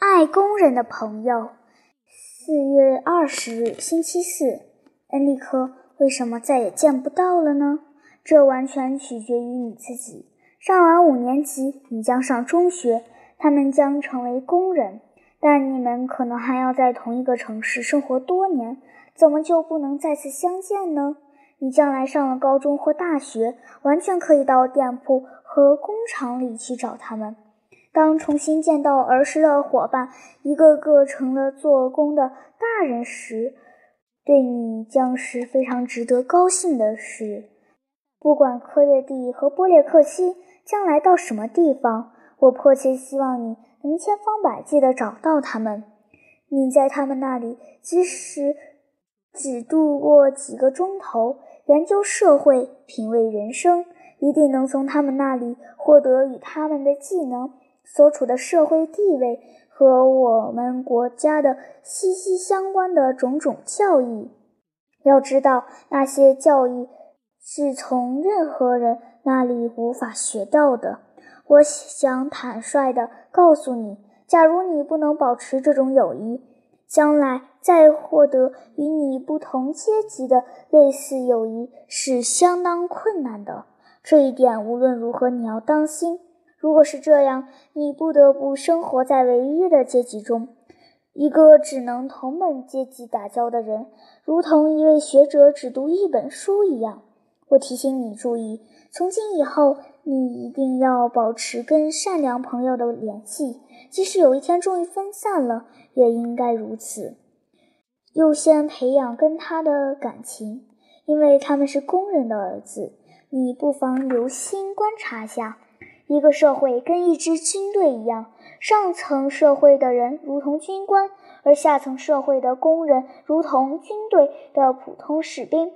爱工人的朋友。四月二十日，星期四。恩利科，为什么再也见不到了呢？这完全取决于你自己。上完五年级，你将上中学，他们将成为工人，但你们可能还要在同一个城市生活多年，怎么就不能再次相见呢？你将来上了高中或大学，完全可以到店铺和工厂里去找他们。当重新见到儿时的伙伴，一个个成了做工的大人时，对你将是非常值得高兴的事。不管科列蒂和波列克西将来到什么地方，我迫切希望你能千方百计地找到他们。你在他们那里，即使只度过几个钟头，研究社会、品味人生，一定能从他们那里获得与他们的技能。所处的社会地位和我们国家的息息相关的种种教义，要知道那些教义是从任何人那里无法学到的。我想坦率地告诉你，假如你不能保持这种友谊，将来再获得与你不同阶级的类似友谊是相当困难的。这一点无论如何你要当心。如果是这样，你不得不生活在唯一的阶级中，一个只能同本阶级打交的人，如同一位学者只读一本书一样。我提醒你注意，从今以后，你一定要保持跟善良朋友的联系，即使有一天终于分散了，也应该如此。优先培养跟他的感情，因为他们是工人的儿子。你不妨留心观察下。一个社会跟一支军队一样，上层社会的人如同军官，而下层社会的工人如同军队的普通士兵。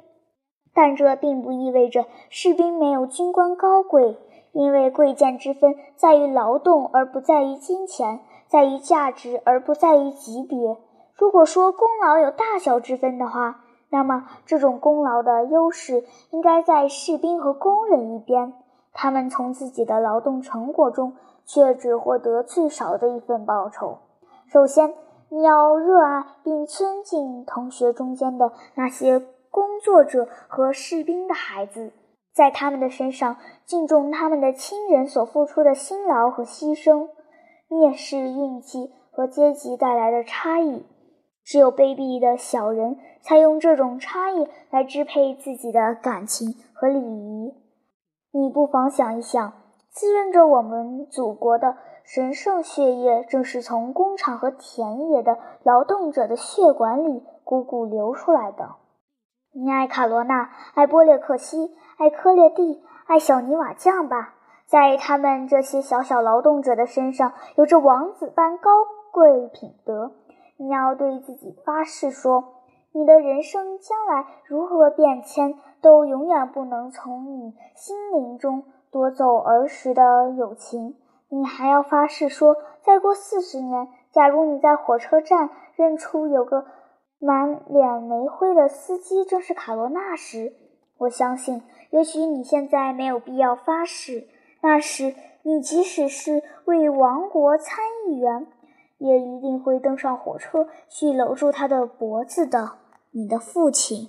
但这并不意味着士兵没有军官高贵，因为贵贱之分在于劳动而不在于金钱，在于价值而不在于级别。如果说功劳有大小之分的话，那么这种功劳的优势应该在士兵和工人一边。他们从自己的劳动成果中却只获得最少的一份报酬。首先，你要热爱并尊敬同学中间的那些工作者和士兵的孩子，在他们的身上敬重他们的亲人所付出的辛劳和牺牲，蔑视运气和阶级带来的差异。只有卑鄙的小人才用这种差异来支配自己的感情和礼仪。你不妨想一想，滋润着我们祖国的神圣血液，正是从工厂和田野的劳动者的血管里汩汩流出来的。你爱卡罗娜，爱波列克西，爱科列蒂，爱小泥瓦匠吧？在他们这些小小劳动者的身上，有着王子般高贵品德。你要对自己发誓说。你的人生将来如何变迁，都永远不能从你心灵中夺走儿时的友情。你还要发誓说，再过四十年，假如你在火车站认出有个满脸煤灰的司机正是卡罗娜时，我相信，也许你现在没有必要发誓。那时，你即使是为王国参议员，也一定会登上火车去搂住他的脖子的。你的父亲。